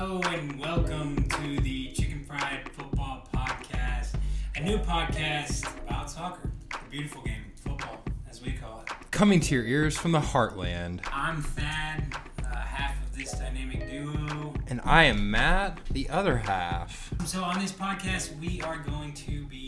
Hello and welcome to the Chicken Fried Football Podcast, a new podcast about soccer, the beautiful game, football, as we call it. Coming to your ears from the heartland. I'm Thad, uh, half of this dynamic duo. And I am Matt, the other half. So, on this podcast, we are going to be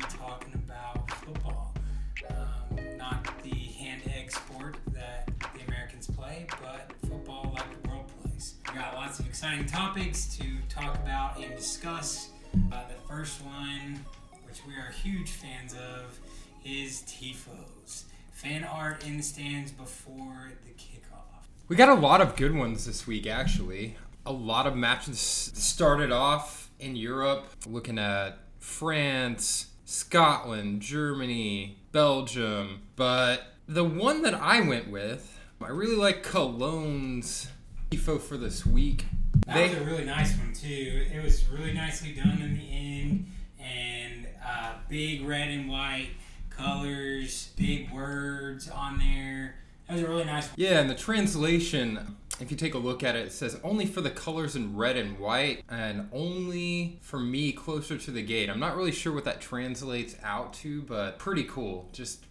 exciting topics to talk about and discuss. Uh, the first one, which we are huge fans of, is TIFOs. Fan art in the stands before the kickoff. We got a lot of good ones this week, actually. A lot of matches started off in Europe, looking at France, Scotland, Germany, Belgium. But the one that I went with, I really like Cologne's TIFO for this week. That They- was a really nice one too. It was really nicely done in the end, and uh, big red and white colors, big words on there. That was a really nice. Yeah, and the translation, if you take a look at it, it says only for the colors in red and white, and only for me closer to the gate. I'm not really sure what that translates out to, but pretty cool. Just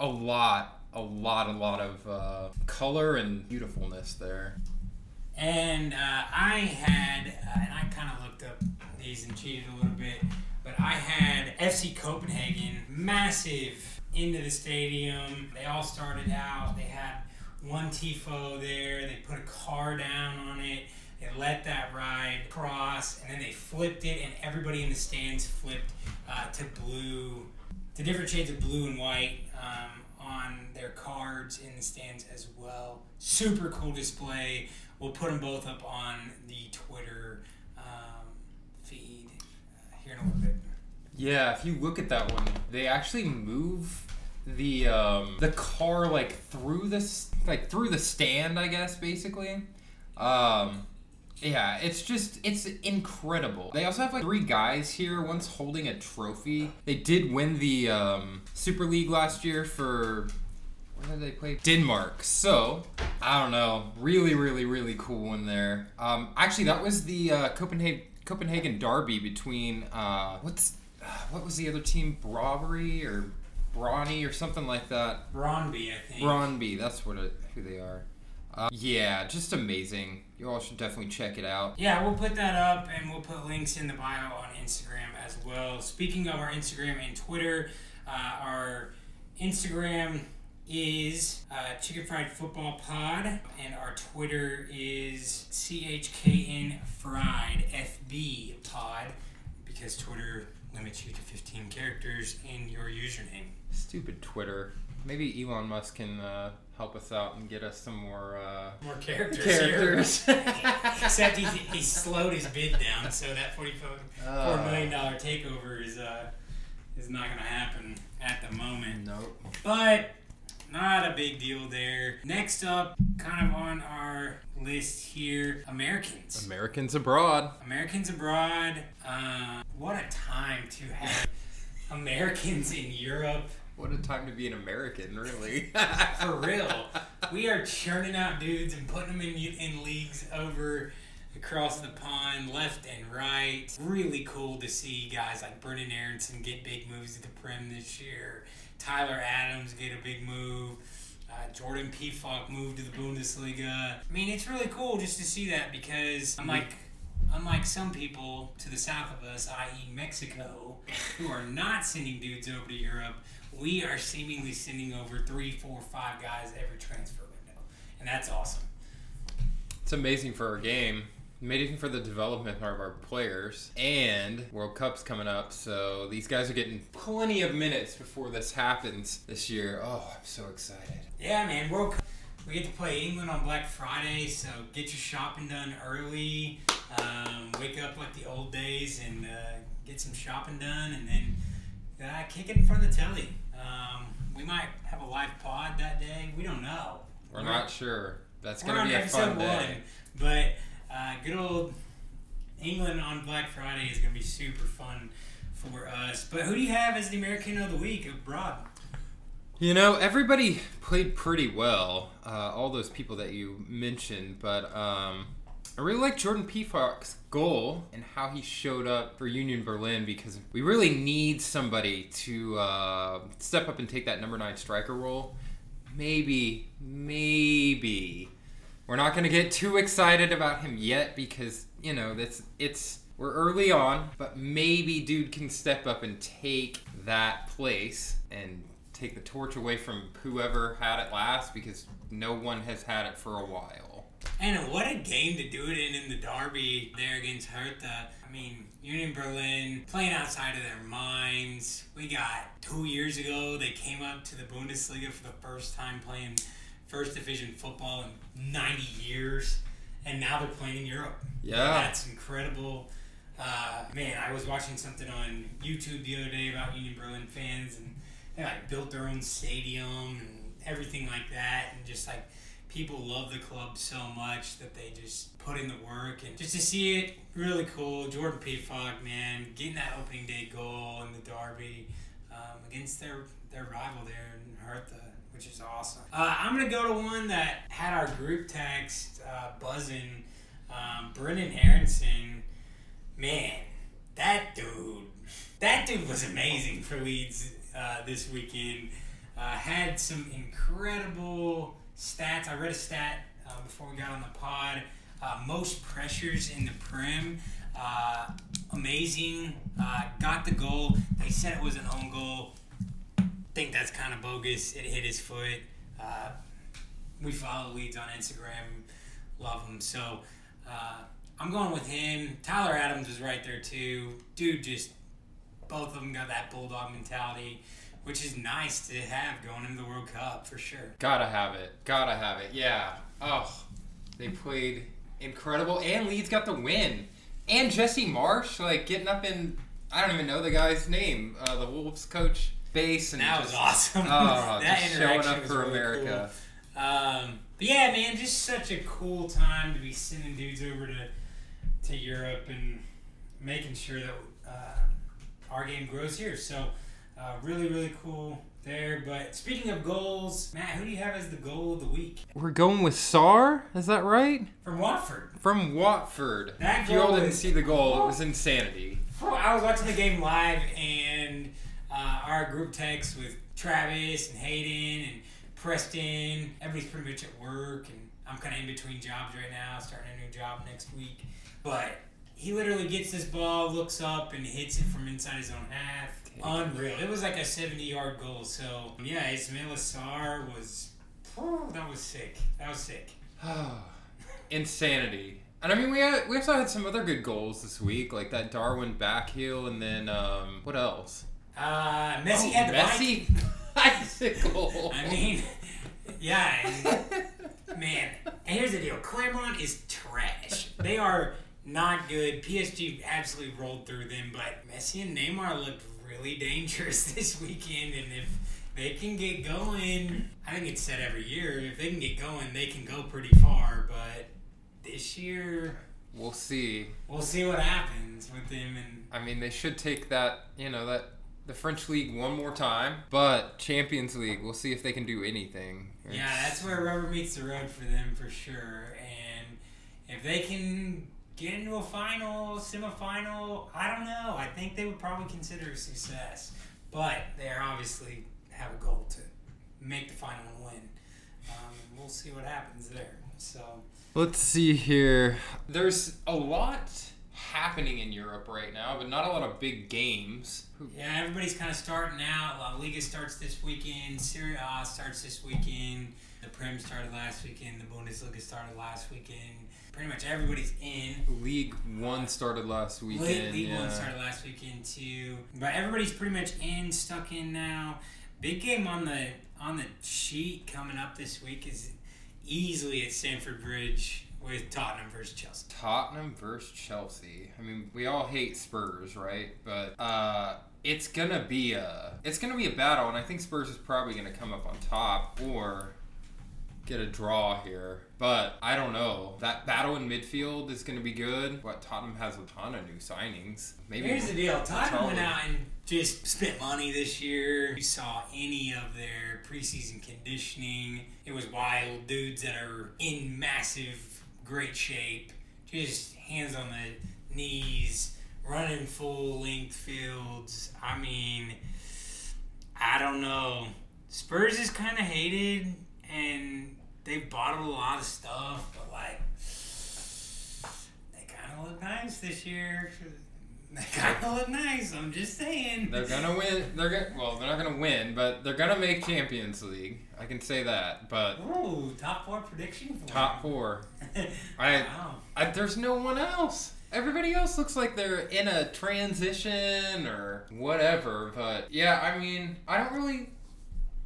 a lot, a lot, a lot of uh, color and beautifulness there. And uh, I had, uh, and I kind of looked up these and cheated a little bit, but I had FC Copenhagen, massive into the stadium. They all started out. They had one tifo there. They put a car down on it. They let that ride cross, and then they flipped it, and everybody in the stands flipped uh, to blue, to different shades of blue and white um, on their cards in the stands as well. Super cool display. We'll put them both up on the Twitter um, feed uh, here in a little bit. Yeah, if you look at that one, they actually move the um, the car like through this like through the stand, I guess basically. Um, yeah, it's just it's incredible. They also have like three guys here. One's holding a trophy. They did win the um, Super League last year for where did they play? Denmark. So I don't know. Really, really, really cool one there. Um, actually, that was the uh, Copenhagen Copenhagen derby between uh, what's uh, what was the other team? Bravery or Brawny or something like that. Brøndby, I think. Brøndby, that's what it, who they are. Uh, yeah, just amazing. You all should definitely check it out. Yeah, we'll put that up and we'll put links in the bio on Instagram as well. Speaking of our Instagram and Twitter, uh, our Instagram is uh, Chicken Fried Football Pod, and our Twitter is CHKN Fried FB Pod, because Twitter limits you to 15 characters in your username. Stupid Twitter. Maybe Elon Musk can uh, help us out and get us some more uh, More characters. characters. Here. Except he, he slowed his bid down, so that forty-four Uh. million dollar takeover is uh is not going to happen at the moment. nope. But not a big deal there. Next up, kind of on our list here, Americans. Americans abroad. Americans abroad. Uh, what a time to have Americans in Europe. What a time to be an American, really. For real. We are churning out dudes and putting them in, in leagues over across the pond, left and right. Really cool to see guys like Brendan Aaronson get big moves at the Prem this year. Tyler Adams get a big move. Uh, Jordan Pefok moved to the Bundesliga. I mean, it's really cool just to see that because unlike unlike some people to the south of us, i.e., Mexico, who are not sending dudes over to Europe, we are seemingly sending over three, four, five guys every transfer window, and that's awesome. It's amazing for our game. Amazing for the development part of our players. And World Cup's coming up, so these guys are getting plenty of minutes before this happens this year. Oh, I'm so excited. Yeah, man, World Cup. We get to play England on Black Friday, so get your shopping done early. Um, wake up like the old days and uh, get some shopping done, and then uh, kick it in front of the telly. Um, we might have a live pod that day. We don't know. We're not sure. That's gonna be a fun day. one, but uh, good old England on Black Friday is going to be super fun for us. But who do you have as the American of the week abroad? You know, everybody played pretty well. Uh, all those people that you mentioned, but um, I really like Jordan Pefok's goal and how he showed up for Union Berlin because we really need somebody to uh, step up and take that number nine striker role. Maybe, maybe we're not going to get too excited about him yet because you know that's it's we're early on, but maybe dude can step up and take that place and take the torch away from whoever had it last because no one has had it for a while. And what a game to do it in in the derby there against Hertha. I mean, Union Berlin playing outside of their minds. We got two years ago they came up to the Bundesliga for the first time playing first division football in 90 years, and now they're playing in Europe. Yeah. That's incredible. Uh, man, I was watching something on YouTube the other day about Union Berlin fans, and they like built their own stadium and everything like that, and just like people love the club so much that they just put in the work, and just to see it, really cool. Jordan Pefok, man, getting that opening day goal in the derby um, against their their rival there in Hertha which is awesome. Uh, I'm gonna go to one that had our group text uh, buzzing. Um, Brendan Aaronson, man, that dude, that dude was amazing for Leeds uh, this weekend. Uh, had some incredible stats. I read a stat uh, before we got on the pod. Uh, most pressures in the Prem. Uh, amazing. Uh, got the goal. They said it was an own goal think that's kind of bogus. It hit his foot. Uh, we follow Leeds on Instagram, love him. So uh, I'm going with him. Tyler Adams was right there too. Dude, just both of them got that bulldog mentality, which is nice to have going into the World Cup for sure. Gotta have it. Gotta have it. Yeah. Oh, they played incredible, and Leeds got the win. And Jesse Marsch, like getting up in, I don't even know the guy's name, uh, the Wolves coach base and that just, was awesome. Oh, that just showing up for really America. Cool. Um, but yeah, man, just such a cool time to be sending dudes over to to Europe and making sure that uh, our game grows here. So uh, really, really cool there. But speaking of goals, Matt, who do you have as the goal of the week We're going with Sarr. Is that right? from Watford? From Watford. That if you all goal didn't is- see the goal, it was insanity. I was watching the game live, and uh, our group text with Travis and Hayden and Preston. Everybody's pretty much at work, and I'm kind of in between jobs right now, starting a new job next week. But he literally gets this ball, looks up, and hits it from inside his own half. Unreal. It was like a 70 yard goal. So, yeah, Ismaila Sarr was. that was sick. That was sick. Oh. Insanity. And I mean, we had, we also had some other good goals this week, like that Darwin back heel, and then um, what else? Uh, Messi Oh, had the Messi bicycle. I mean, yeah, and, man. And here's the deal: Clermont is trash. They are not good. PSG absolutely rolled through them, but Messi and Neymar looked really dangerous this weekend. And if they can get going, I think it's said every year. If they can get going, they can go pretty far. But this year, we'll see. we'll see what happens with them. And I mean, they should take that, you know, that the French league one more time, but Champions League, we'll see if they can do anything. Yeah, that's where rubber meets the road for them for sure. And if they can get into a final, semifinal, I don't know. I think they would probably consider a success. But they are obviously have a goal to make the final and win. Um, we'll see what happens there. So Let's see here. There's a lot happening in Europe right now, but not a lot of big games. yeah, everybody's kind of starting out. La Liga starts this weekend. Serie A starts this weekend. The Prem started last weekend. The Bundesliga started last weekend. Pretty much everybody's in. League One started last weekend. League, League yeah. One started last weekend too, but everybody's pretty much in, stuck in now. Big game on the on the sheet coming up this week is easily at Stamford Bridge with Tottenham versus Chelsea. Tottenham versus Chelsea. I mean, we all hate Spurs, right? But uh, it's gonna be a it's gonna be a battle, and I think Spurs is probably gonna come up on top or get a draw here. But I don't know. That battle in midfield is gonna be good. What Tottenham has a ton of new signings. Maybe Here's the deal: Tottenham went out and just spent money this year. You saw any of their preseason conditioning? It was wild. Dudes that are in massive, great shape just hands on the knees, running full length fields. I mean, I don't know. Spurs is kind of hated, and they've bottled a lot of stuff, but like, they kind of look nice this year. They kind of look nice. I'm just saying. They're gonna win. They're gonna well, they're not gonna win, but they're gonna make Champions League. I can say that. But Ooh, top four prediction for top four, I, Wow. I there's no one else. Everybody else looks like they're in a transition or whatever. But yeah, I mean, I don't really,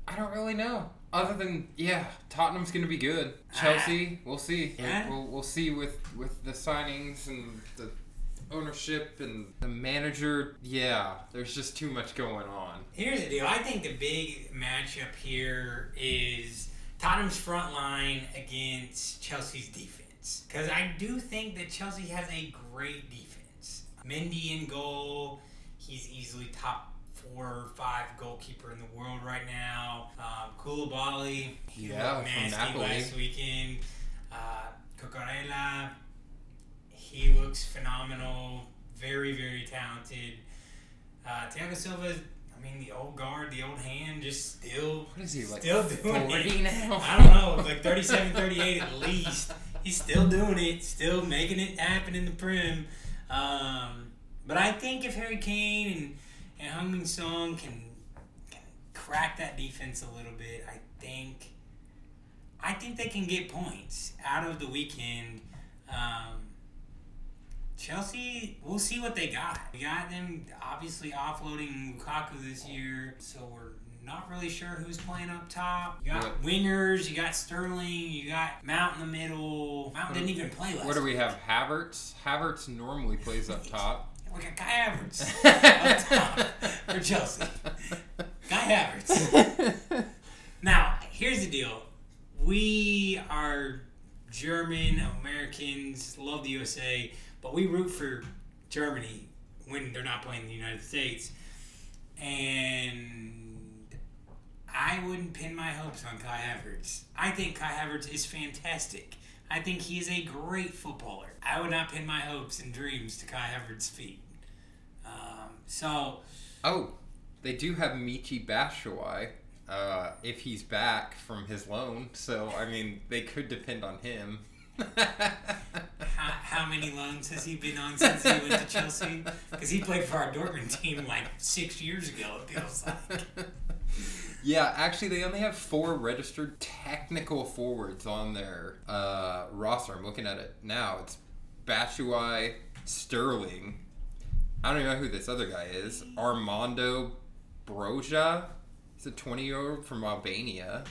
I don't really know. Other than yeah, Tottenham's gonna be good. Ah. Chelsea, we'll see. Yeah. We'll, we'll see with with the signings and the ownership and the manager. Yeah, there's just too much going on. Here's the deal. I think the big matchup here is Tottenham's front line against Chelsea's defense. Because I do think that Chelsea has a great defense. Mendy in goal. He's easily top four or five goalkeeper in the world right now. Um, Koulibaly. He Yeah, looked nasty last weekend. Uh, Cucurella. He looks phenomenal. Very, very talented. Uh, Thiago Silva, I mean, the old guard, the old hand, just still, What is he like? still doing 40 it. now? I don't know, like 37, 38 at least. He's still doing it, still making it happen in the Prem. Um, but I think if Harry Kane and, and Hung Song can, can crack that defense a little bit, I think I think they can get points out of the weekend. Um, Chelsea, we'll see what they got. We got them obviously offloading Lukaku this year, so we're not really sure who's playing up top. You got wingers, you got Sterling, you got Mount in the middle. Mount didn't even play last What do we have? Havertz. Havertz normally plays up top. We got Kai Havertz up top for Chelsea. Kai Havertz. Now, here's the deal. We are German Americans, love the USA, but we root for Germany when they're not playing the United States. And I wouldn't pin my hopes on Kai Havertz. I think Kai Havertz is fantastic. I think he is a great footballer. I would not pin my hopes and dreams to Kai Havertz's feet. Um, so, Oh, they do have Michi Batshuayi. Uh, if he's back from his loan, so I mean they could depend on him. How, how many loans has he been on since he went to Chelsea? Because he played for our Dortmund team like six years ago, it feels like. yeah, actually, they only have four registered technical forwards on their uh, roster. I'm looking at it now. It's Batshuayi, Sterling. I don't even know who this other guy is. Armando Broja. He's a 20 year old from Albania.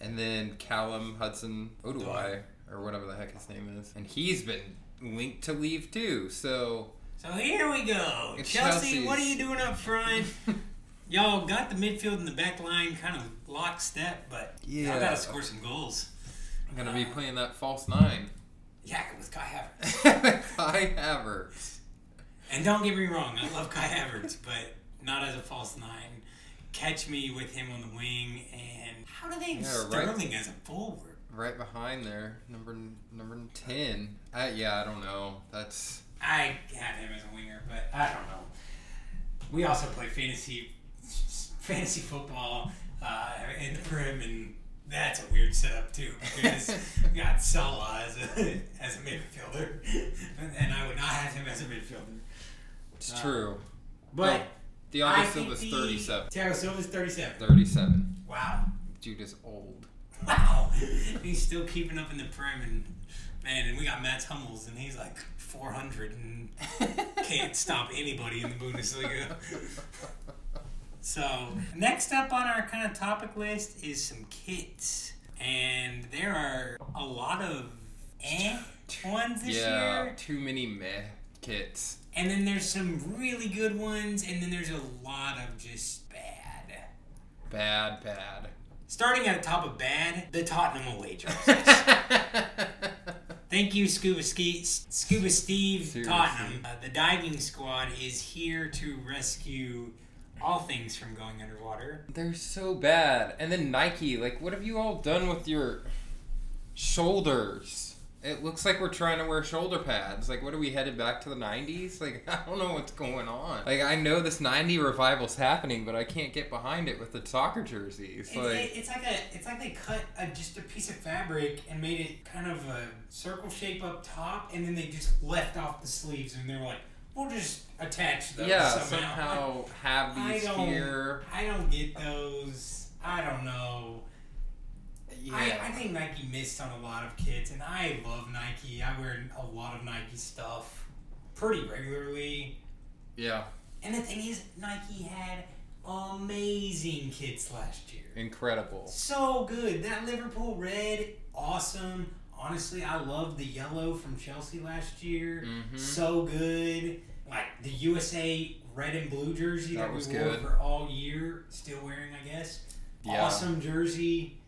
And then Callum Hudson Odoi, or whatever the heck his name is. And he's been linked to leave too. So So here we go. Chelsea, what are you doing up front? Y'all got the midfield and the back line kind of lockstep, but y'all Yeah. got to score some goals. I'm gonna be uh, playing that false nine. Yeah, with Kai Havertz. Kai Havertz. And don't get me wrong, I love Kai Havertz, but not as a false nine. Catch me with him on the wing, and how do they Yeah, right. Sterling as a forward? Right behind there, number number ten. Uh, yeah, I don't know. That's I have him as a winger, but I don't know. We also play fantasy fantasy football uh, in the Prem, and that's a weird setup too because we got Salah as a as a midfielder, and I would not have him as a midfielder. it's Uh, true. But I I Thiago Silva's the- 37. Thiago Silva's thirty-seven. 37. Wow, Dude is old. Wow, he's still keeping up in the Prem, and man, and we got Mats Hummels, and he's like four hundred and can't stop anybody in the Bundesliga. So, next up on our kind of topic list is some kits. And there are a lot of eh ones this yeah, year. too many meh kits. And then there's some really good ones, and then there's a lot of just bad. Bad, bad. Starting at the top of bad, the Tottenham away jerseys. Thank you, Scuba Ski, Scuba Steve Seriously. Tottenham. Uh, the diving squad is here to rescue all things from going underwater. They're so bad. And then Nike, like, what have you all done with your shoulders? It looks like we're trying to wear shoulder pads. Like, what are we headed back to the 90s? Like, I don't know what's going on. Like, I know this 90 revival's happening, but I can't get behind it with the soccer jerseys. It's, Like, it- it's like a it's like they cut a, just a piece of fabric and made it kind of a circle shape up top, and then they just left off the sleeves, and they're like, "We'll just attach those yeah, somehow." somehow have I these don't, here. I don't get those. I don't know. Yeah. I, I think Nike missed on a lot of kids, and I love Nike. I wear a lot of Nike stuff pretty regularly. yeah. And the thing is, Nike had amazing kits last year. Incredible. So good. That Liverpool red, awesome. Honestly, I love the yellow from Chelsea last year. Mhm. So good. Like the USA red and blue jersey That that, was we wore good. for all year, still wearing, I guess. Yeah. Awesome jersey.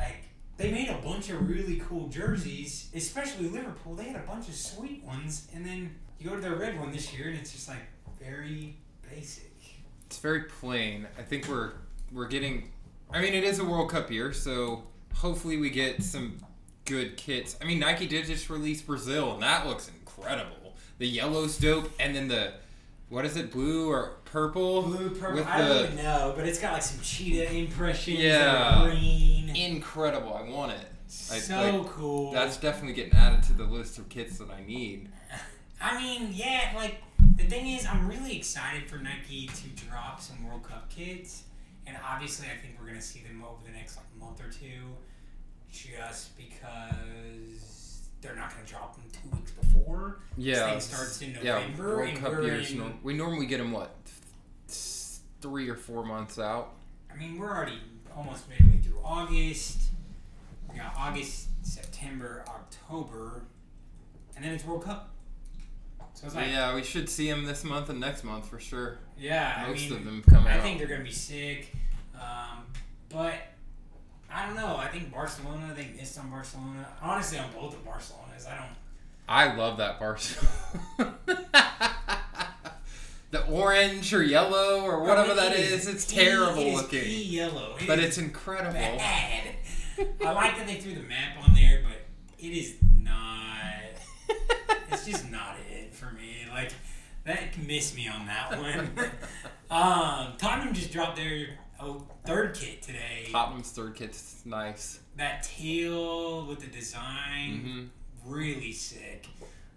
Like they made a bunch of really cool jerseys, especially Liverpool. They had a bunch of sweet ones, and then you go to their red one this year, and it's just like very basic. It's very plain. I think we're we're getting. I mean, it is a World Cup year, so hopefully we get some good kits. I mean, Nike did just release Brazil, and that looks incredible. The yellow's dope, and then the what is it, blue or purple? Blue, purple. I don't even know, but it's got like some cheetah impressions. Yeah. green. incredible. I want it. I- so like, cool. That's definitely getting added to the list of kits that I need. I mean, yeah, like the thing is, I'm really excited for Nike to drop some World Cup kits, and obviously, I think we're gonna see them over the next like month or two, just because they're not gonna drop them two weeks before. Yeah. thing starts in yeah, November, World Cup years. in- we normally get them what, three or four months out. I mean, we're already almost midway through August. We got August, September, October, and then it's World Cup. So it's like, yeah, yeah, we should see them this month and next month for sure. Yeah, Most mean, of them come I out. think they're gonna be sick, um, but I don't know. I think Barcelona. They missed on Barcelona. Honestly, on both of Barcelona's, I don't. I love that Barcelona. the orange or yellow or whatever It that is, it's terrible it is looking. pea yellow, It But is it's incredible. bad. I like that they threw the map on there, but it is not. It's just not it for me. Like that missed me on that one. um, Tottenham just dropped their oh, third kit today. Tottenham's third kit's nice. That teal with the design, hmm really sick.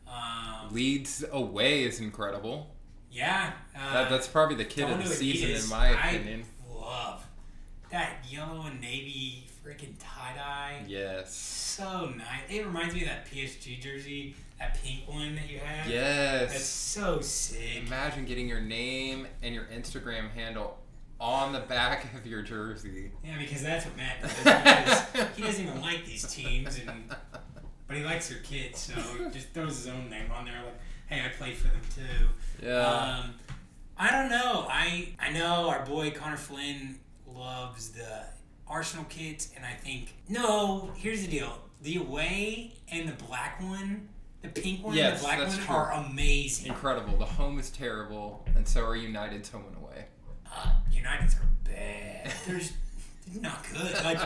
Um, Leeds away is incredible. yeah, uh, That, that's probably the kid of the season, Adidas, in my opinion. I love that yellow and navy freaking tie dye. Yes. So nice. It reminds me of that PSG jersey, that pink one that you have. Yes. That's so sick. Imagine getting your name and your Instagram handle on the back of your jersey. Yeah, because that's what Matt does. Because he doesn't even like these teams, and but he likes their kids, so he just throws his own name on there. Like, hey, I play for them too. Yeah. Um, I don't know. I I know our boy Connor Flynn loves the Arsenal kits, and I think no. Here's the deal: the away and the black one, the pink one and the black one true. are amazing. Incredible. The home is terrible, and so are United's home and away. Uh, United's are bad. They're not good. Like,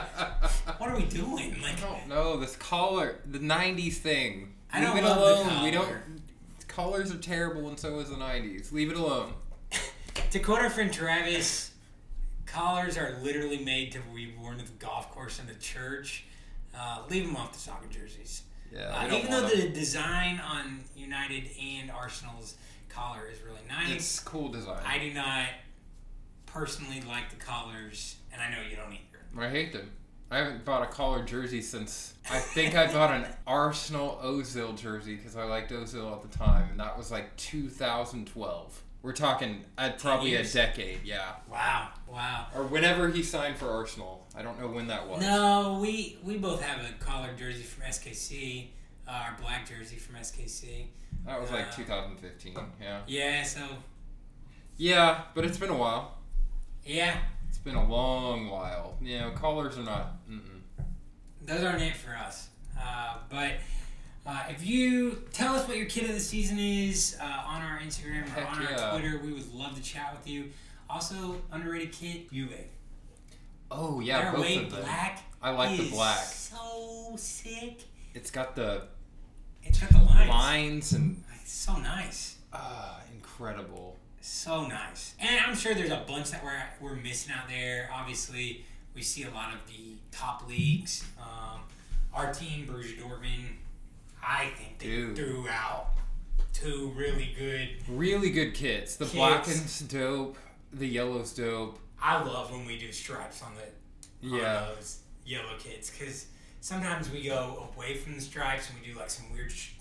what are we doing? I Like, don't know this collar, the '90s thing. I Leave don't it alone. We don't. collar. Collars are terrible, and so is the '90s. Leave it alone. to quote our friend Travis, collars are literally made to be worn at the golf course and the church. Uh, leave them off the soccer jerseys. Yeah. Uh, even though want 'em. the design on United and Arsenal's collar is really nice, it's cool design. I do not personally like the collars, and I know you don't either. I hate them. I haven't bought a collar jersey since I think I bought an Arsenal Ozil jersey because I liked Ozil at the time, and that was like 2012. We're talking at probably a decade, yeah. Wow, wow. Or whenever he signed for Arsenal. I don't know when that was. No, we we both have a collar jersey from SKC, uh, our black jersey from SKC. That was like Uh, 2015, yeah. Yeah, so Yeah, but it's been a while. Yeah, It's been a long while. You know, collars are not. Mm-mm. those aren't it for us. Uh, but uh, if you tell us what your kid of the season is uh, on our Instagram or Heck on yeah. our Twitter, we would love to chat with you. Also, underrated kid, Juve. Oh yeah, Their both way of them. black. I like the is black. So sick. It's got the It's got the lines. lines and It's so nice. uh, incredible. So nice. And I'm sure there's a bunch that we're, we're missing out there. Obviously, we see a lot of the top leagues. Um, our team, Borussia Dortmund, I think they Dude. threw out two really good. Really good kits. The Kits. blacken's dope. The yellow's dope. I love when we do stripes on the on Yeah. those yellow kits because sometimes we go away from the stripes and we do like some weird sh-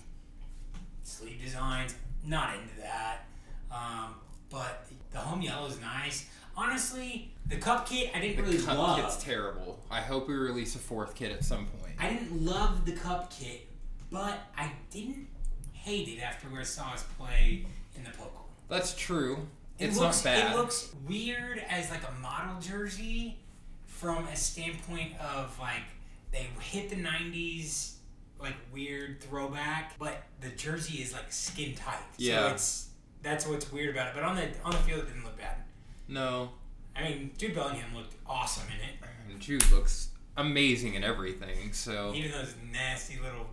sleeve designs. Not into that, um, but the home yellow is nice. Honestly, the cup kit I didn't The really cup love. kit's terrible. I hope we release a fourth kit at some point. I didn't love the cup kit, but I didn't hate it after I saw us play in the Pokal. That's true. It It's looks, not bad. It looks weird as like a model jersey from a standpoint of like they hit the '90s like weird throwback, but the jersey is like skin tight. Yeah. So it's that's what's weird about it. But on the on the field, it didn't look bad. no. I mean, Jude Bellingham looked awesome in it. And Jude looks amazing in everything. So Even those nasty little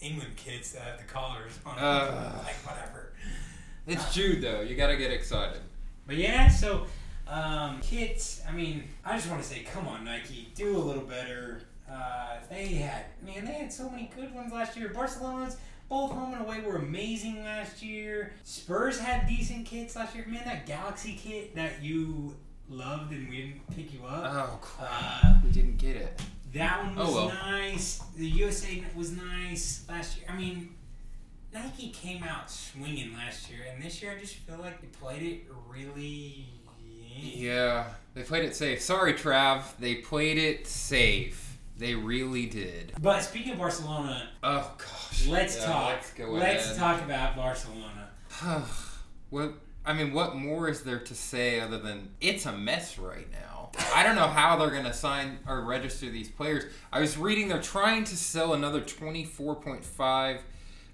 England kids that have the collars on, Uh. like whatever. it's Jude though. You gotta get excited. But yeah, so um, kits. I mean, I just want to say, come on, Nike, do a little better. Uh, they had, man, they had so many good ones last year. Barcelona's both home and away were amazing last year. Spurs had decent kits last year. Man, that Galaxy kit that you loved and we didn't pick you up. Oh crap. Uh, we didn't get it. that one was Oh, well. nice. The USA was nice last year. I mean, Nike came out swinging last year, and this year I just feel like they played it really. Yeah, they played it safe. Sorry, Trav. They played it safe. They really did. But speaking of Barcelona, Oh gosh. let's Yeah, talk. Let's go Let's ahead. talk about Barcelona. what I mean, what more is there to say other than it's a mess right now? I don't know how they're gonna sign or register these players. I was reading they're trying to sell another twenty four point five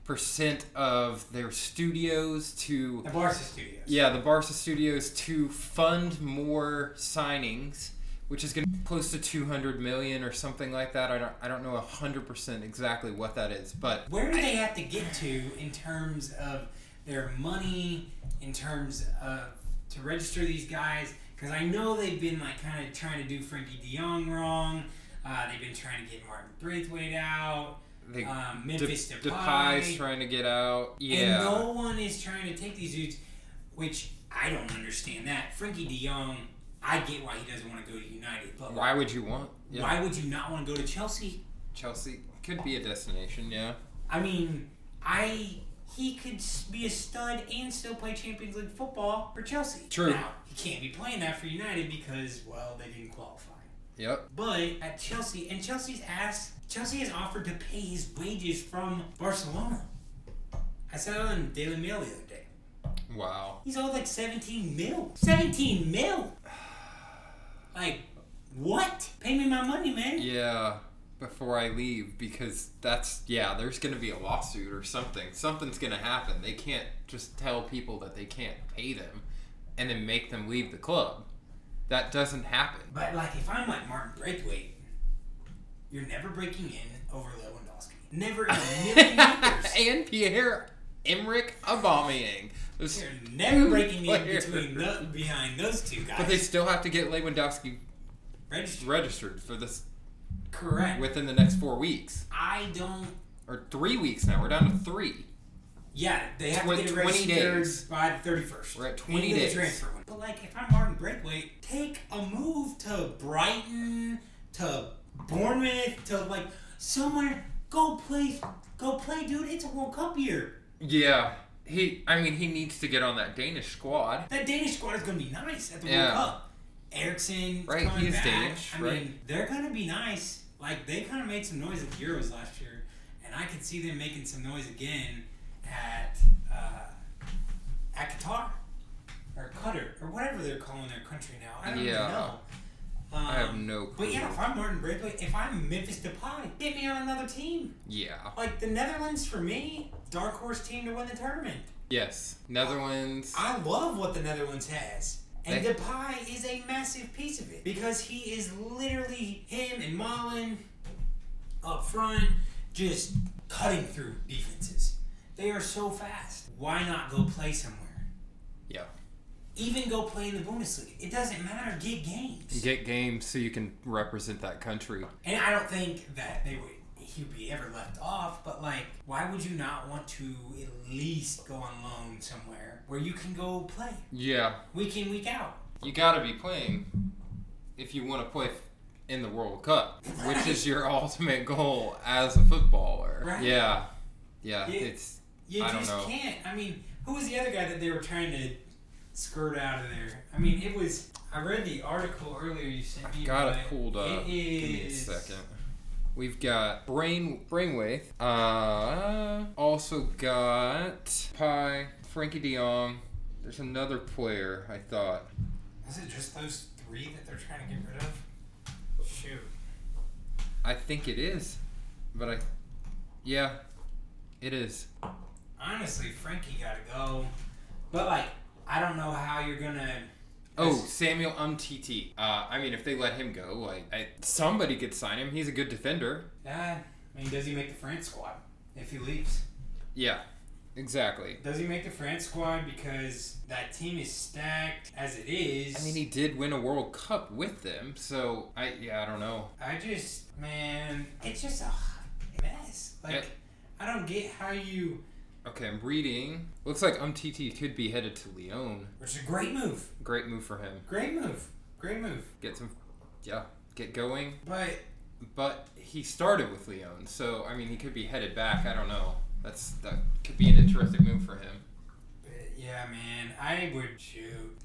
percent of their studios to The Barca Studios. yeah the Barca studios to fund more signings, which is gonna be close to two hundred million or something like that. I don't I don't know hundred percent exactly what that is, but Where do they have to get to in terms of their money, in terms of to register these guys? Because I know they've been like kind of trying to do Frenkie De Jong wrong. Uh, they've been trying to get Martin Braithwaite out. they Um, Memphis De- Depay. Depay's trying to get out. Yeah. And no one is trying to take these dudes, which I don't understand that. Frankie De Jong, I get why he doesn't want to go to United, but Why would you want? Yeah. why would you not want to go to Chelsea? Chelsea could be a destination, yeah. I mean, I he could be a stud and still play Champions League football for Chelsea. True. Now he can't be playing that for United because well they didn't qualify. Yep. But at Chelsea, and Chelsea's asked, Chelsea has offered to pay his wages from Barcelona. I saw it on Daily Mail the other day. Wow. He's owed like 17 mil. 17 mil? Like, what? Pay me my money, man. Yeah. Before I leave, because that's yeah, there's gonna be a lawsuit or something. Something's gonna happen. They can't just tell people that they can't pay them, and then make them leave the club. That doesn't happen. But, like, if I'm like Martin Braithwaite, you're never breaking in over Lewandowski. Never in a million years. and Pierre Emerick Aubameyang. Those You're never breaking in players. between the, behind those two guys. But they still have to get Lewandowski registered. registered for this Correct. within the next four weeks I don't. or three weeks now. We're down to three. Yeah, they have to get it 20 registered days. by the 31st. We're at 20 End days. transfer window. But like, if I'm Martin Braithwaite, take a move to Brighton, to Bournemouth, to like somewhere. Go play, go play, dude. It's a World Cup year. Yeah, he. I mean, he needs to get on that Danish squad. That Danish squad is gonna be nice at the Yeah. World Cup. Eriksen, Right, he's. Danish, I right. mean, they're gonna be nice. Like they kind of made some noise at the Euros last year, and I could see them making some noise again at uh, at Qatar or Qatar or whatever they're calling their country now. I don't Yeah. even know. Um, I have no clue. But yeah, if I'm Martin Braithwaite, if I'm Memphis Depay, get me on another team. Yeah. Like the Netherlands for me, dark horse team to win the tournament. Yes. Netherlands. I love what the Netherlands has. And They- Depay is a massive piece of it because he is literally him and Malen up front, just cutting through defenses. They are so fast. Why not go play somewhere? Yeah. Even go play in the Bundesliga. It doesn't matter. Get games. Get games so you can represent that country. And I don't think that they would he would be ever left off, but like, why would you not want to at least go on loan somewhere where you can go play Yeah. week in, week out? You got to be playing if you want to play in the World Cup, which is your ultimate goal as a footballer. Right. Yeah. Yeah. Yeah. It's You I don't just know. can't. I mean, who was the other guy that they were trying to skirt out of there? I mean, it was. I read the article earlier you sent me. got it pulled up. It Give me a second. We've got brain brainwave. Uh, also got Pie, Frenkie De Jong. There's another player. I thought. Is it just those three that they're trying to get rid of? Shoot. I think it is, but I. Yeah, it is. Honestly, Frenkie gotta go. But like, I don't know how you're gonna. Oh, Samuel Umtiti. Uh, I mean, if they let him go, like I, somebody could sign him. He's a good defender. Uh, I mean, does he make the France squad if he leaves? Yeah, exactly. Does he make the France squad because that team is stacked as it is? I mean, he did win a World Cup with them, so I yeah, I don't know. I just, man, it's just a mess. Like, Yeah. I don't get how you, Okay, I'm reading. Looks like Umtiti could be headed to Lyon. which is a great move. Great move for him. Great move. Great move. Get some, yeah, get going. But, But he started with Lyon, so I mean, he could be headed back. I don't know. That's that could be an interesting move for him. yeah, man, I would shoot.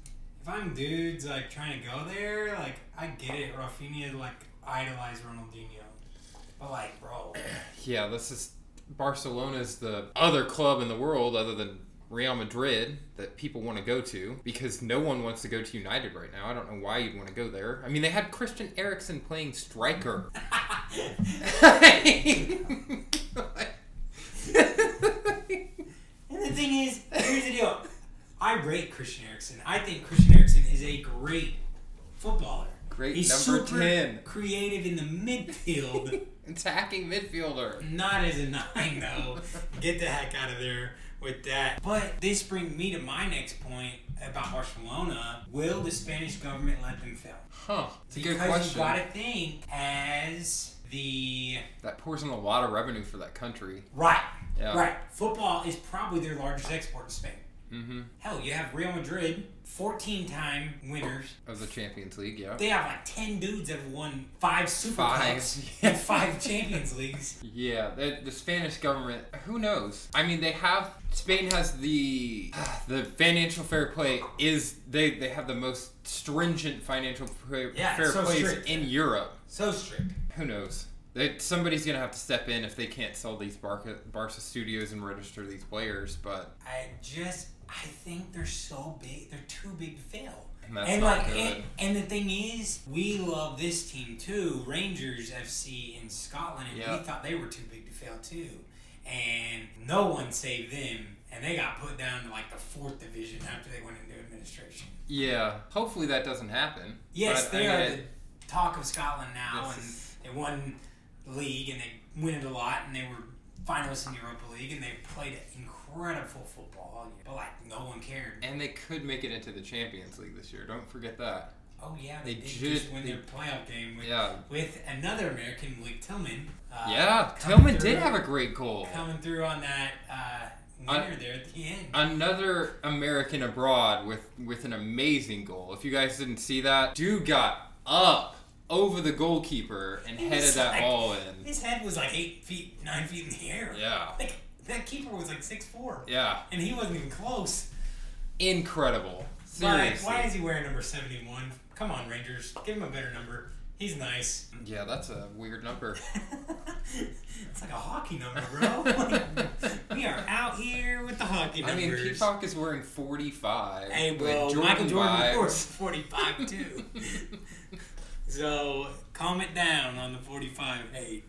If I'm dudes, like, trying to go there, like, I get it. Raphinha, like, idolize Ronaldinho. But, like, bro. Yeah, this is Barcelona's the other club in the world other than Real Madrid that people want to go to because no one wants to go to United right now. I don't know why you'd want to go there. I mean, they had Christian Eriksen playing striker. And the thing is, here's the deal. I rate Christian Eriksen. I think Christian Eriksen is a great footballer. Great He's number super 10. creative in the midfield. Attacking midfielder. Not as a nine though. Get the heck out of there with that. But this brings me to my next point about Barcelona. Will the Spanish government let them fail? Huh. It's a Because good question. you gotta think as the That pours in a lot of revenue for that country. right, Yeah. right. Football is probably their largest export in Spain. Mm-hmm. Hell, you have Real Madrid, 14 time winners. Of the Champions League, yeah. They have like 10 dudes that have won five Super Five. Cups and five Champions Leagues. Yeah, the, the Spanish government. Who knows? I mean, they have Spain has the the financial fair play is they they have the most stringent financial fair, Yeah, fair so plays strict. in Europe. So strict. Who knows? Somebody's gonna have to step in if they can't sell these Barca, Barca studios and register these players. But I just, I think they're so big. They're too big to fail. that's and not like, and, and the thing is, we love this team too, Rangers FC in Scotland, and Yeah. we thought they were too big to fail too. And no one saved them, and they got put down to like the fourth division after they went into administration. yeah, hopefully that doesn't happen. Yes, But, I they mean, are the talk of Scotland now, and is- they won the league and they win it a lot, and they were finalists in Europa League, and they played incredible football all year. But like, no one cared. and they could make it into the Champions League this year. Don't forget that. Oh yeah, they, They did ju- just win they- their playoff game with, Yeah, with another American, Malik Tillman. Uh, yeah. Tillman through- did have a great goal. coming through on that uh, winner there at the end. Another American abroad with with an amazing goal. If you guys didn't see that, dude got up over the goalkeeper and He headed that like- ball in. His head was like eight feet, nine feet in the air. Yeah, Like that keeper was like six four, yeah, and he wasn't even close. incredible. Why, Seriously. why is he wearing number seventy one? Come on, Rangers, give him a better number. He's nice. Yeah, that's a weird number. it's like a hockey number, bro. We are out here with the hockey number. I numbers. mean, Peacock is wearing 45. Hey, bro, Jordan Michael Jordan vibes. was 45 too. so calm it down on the 45 hate.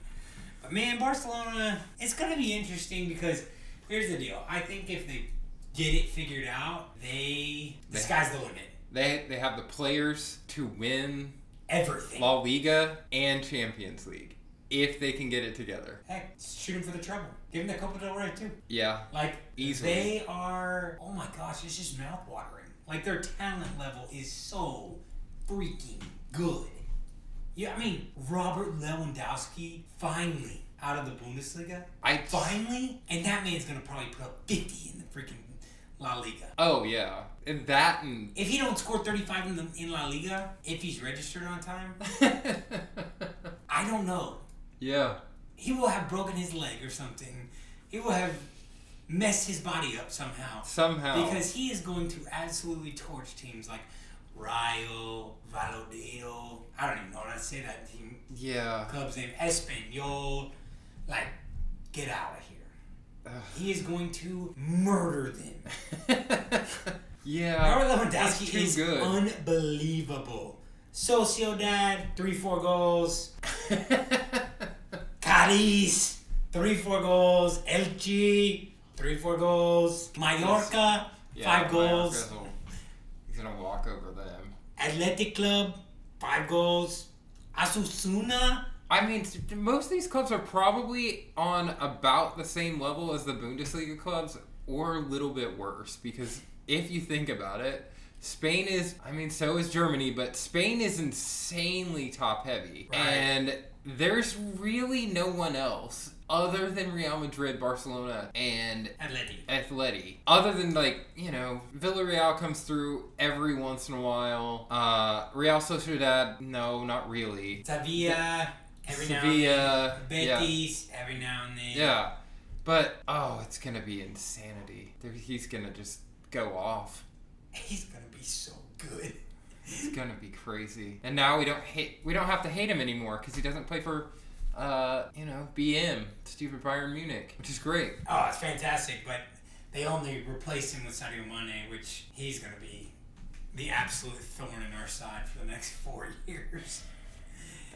But man, Barcelona, it's gonna be interesting because here's the deal. I think if they get it figured out, they the They- sky's the limit. They they have the players to win Everything. La Liga and Champions League. if they can get it together. Heck, shoot them for the trouble. Give them the Copa del Rey too. Yeah, Like Easily. they are. Oh my gosh, it's just mouthwatering. Like their talent level is so freaking good. Yeah, I mean Robert Lewandowski finally out of the Bundesliga. I Finally, and that man's gonna probably put up fifty in the freaking La Liga. Oh yeah, and that and If he don't score thirty-five in the in La Liga, if he's registered on time, I don't know. yeah, He will have broken his leg or something. He will have messed his body up somehow. somehow Because he is going to absolutely torch teams like Rayo, Valladolid. I don't even know how to say that team yeah. club's name. Espanyol. Like, get out of here. He is going to murder them. yeah, Robert Lewandowski is good. unbelievable. Sociedad, three, four goals. Cadiz, three, four goals. Elche, three, four goals. Mallorca, Yeah, five goals. Gonna walk over them. Athletic Club, five goals. Osasuna, I mean, most of these clubs are probably on about the same level as the Bundesliga clubs, or a little bit worse. Because if you think about it, Spain is, I mean, so is Germany, but Spain is insanely top heavy. Right. And there's really no one else other than Real Madrid, Barcelona, and Athletic. Atleti. Other than like, you know, Villarreal comes through every once in a while. Uh Real Sociedad, no, not really. Sevilla, every now and Sevilla, then. yeah. Betis, every now and then. Yeah. But oh, it's gonna be insanity. He's gonna just go off. He's to be so good. It's gonna be crazy. And now we don't hate we don't have to hate him anymore because he doesn't play for uh, you know, BM, stupid Bayern Munich, which is great. Oh, it's fantastic, but they only replaced him with Sadio Mane, which he's going to be the absolute thorn in our side for the next four years.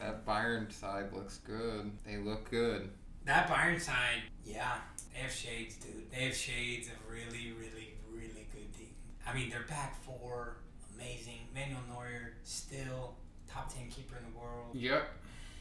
That Bayern side looks good. They look good. That Bayern side, yeah, they have shades, dude. They have shades of really, really, really good team. I mean, their back four, amazing. Manuel Neuer, still top 10 keeper in the world. Yep.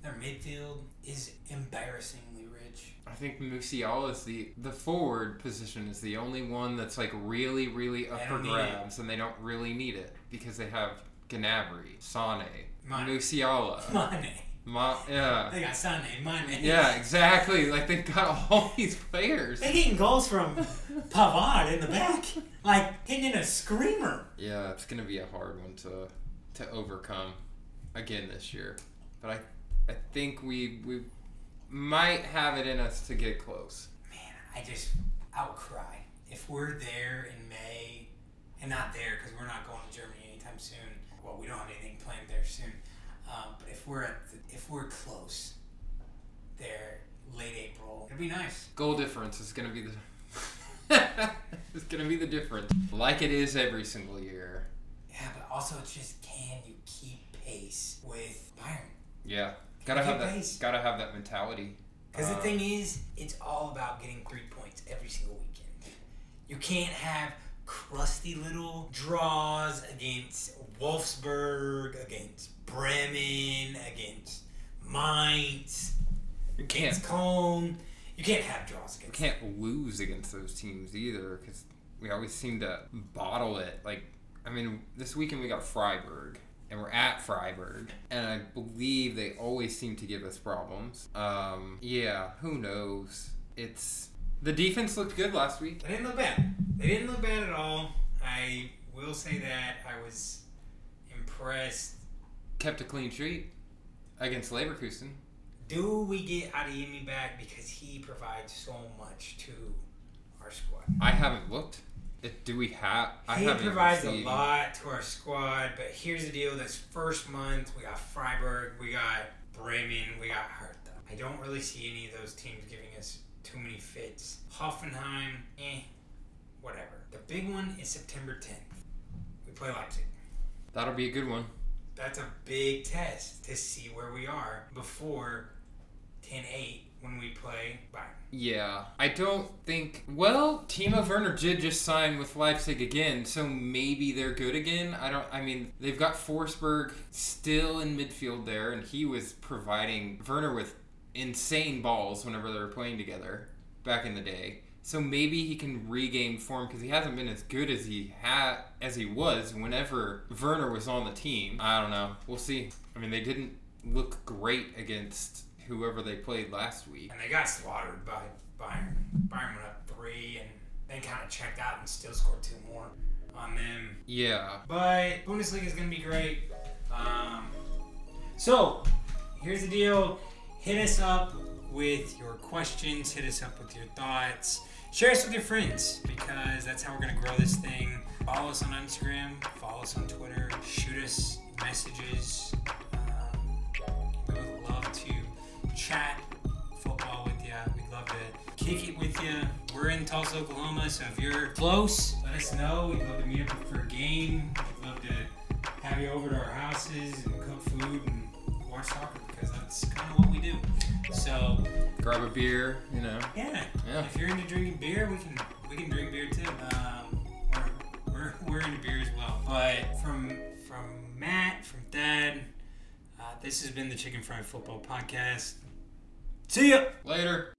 Their midfield is embarrassingly rich. I think Musiala is the the forward position is the only one that's like really really up for grabs, and they don't really need it because they have Gnabry, Sane, Mane. Musiala, Mane. Ma- yeah, They got Sané, Mane. yeah, exactly. Like they've got all these players. They're getting goals from Pavard in the back. Like, hitting in a screamer. Yeah, it's gonna be a hard one to to overcome again this year, but I I think we we might have it in us to get close. Man, I just, I would cry. If we're there in May, and not there because we're not going to Germany anytime soon. Well, we don't have anything planned there soon. Um, but if we're at the, if we're close there, late April, it'd be nice. Goal difference is gonna be the it's gonna be the difference, like it is every single year. Yeah, but also it's just can you keep pace with Bayern? Yeah, gotta have that. pace. Gotta have that mentality. Because Uh, the thing is, it's all about getting three points every single weekend. You can't have crusty little draws against Wolfsburg, against Bremen, against Mainz, you can't against Cologne. You can't have draws against can't lose against those teams either because we always seem to bottle it. Like, I mean, this weekend we got Freiburg. And we're at Freiburg, and I believe they always seem to give us problems. Um, yeah, who knows? It's the defense looked good last week. They didn't look bad. They didn't look bad at all. I will say that I was impressed. Kept a clean sheet against Leverkusen. Do we get Adeyemi back because he provides so much to our squad? I haven't looked. It, do we have? I he provides a lot to our squad, but here's the deal: this first month, we got Freiburg, we got Bremen, we got Hertha. I don't really see any of those teams giving us too many fits. Hoffenheim, eh, whatever. The big one is September 10th. We play Leipzig. That'll be a good one. That's a big test to see where we are before 10-8 when we play Bayern. Yeah, I don't think. Well, Timo Werner did just sign with Leipzig again, so maybe they're good again. I don't. I mean, they've got Forsberg still in midfield there, and he was providing Werner with insane balls whenever they were playing together back in the day. So maybe he can regain form because he hasn't been as good as he had as he was whenever Werner was on the team. I don't know. We'll see. I mean, they didn't look great against whoever they played last week. And they got slaughtered by Bayern. Bayern went up three and then kind of checked out and still scored two more on them. Yeah. But Bundesliga is going to be great. Um, so, here's the deal. Hit us up with your questions. Hit us up with your thoughts. Share us with your friends because that's how we're going to grow this thing. Follow us on Instagram. Follow us on Twitter. Shoot us messages. Chat football with you. We'd love to kick it with you. We're in Tulsa, Oklahoma, so if you're close, let us know. We'd love to meet up for a game. We'd love to have you over to our houses and cook food and watch soccer because that's kind of what we do. So Grab a beer, you know. yeah, Yeah. if you're into drinking beer, we can we can drink beer too. Um, we're, we're, we're into beer as well. But from from Matt, from Thad, uh, this has been the Chicken Fried Football Podcast. See ya. Later.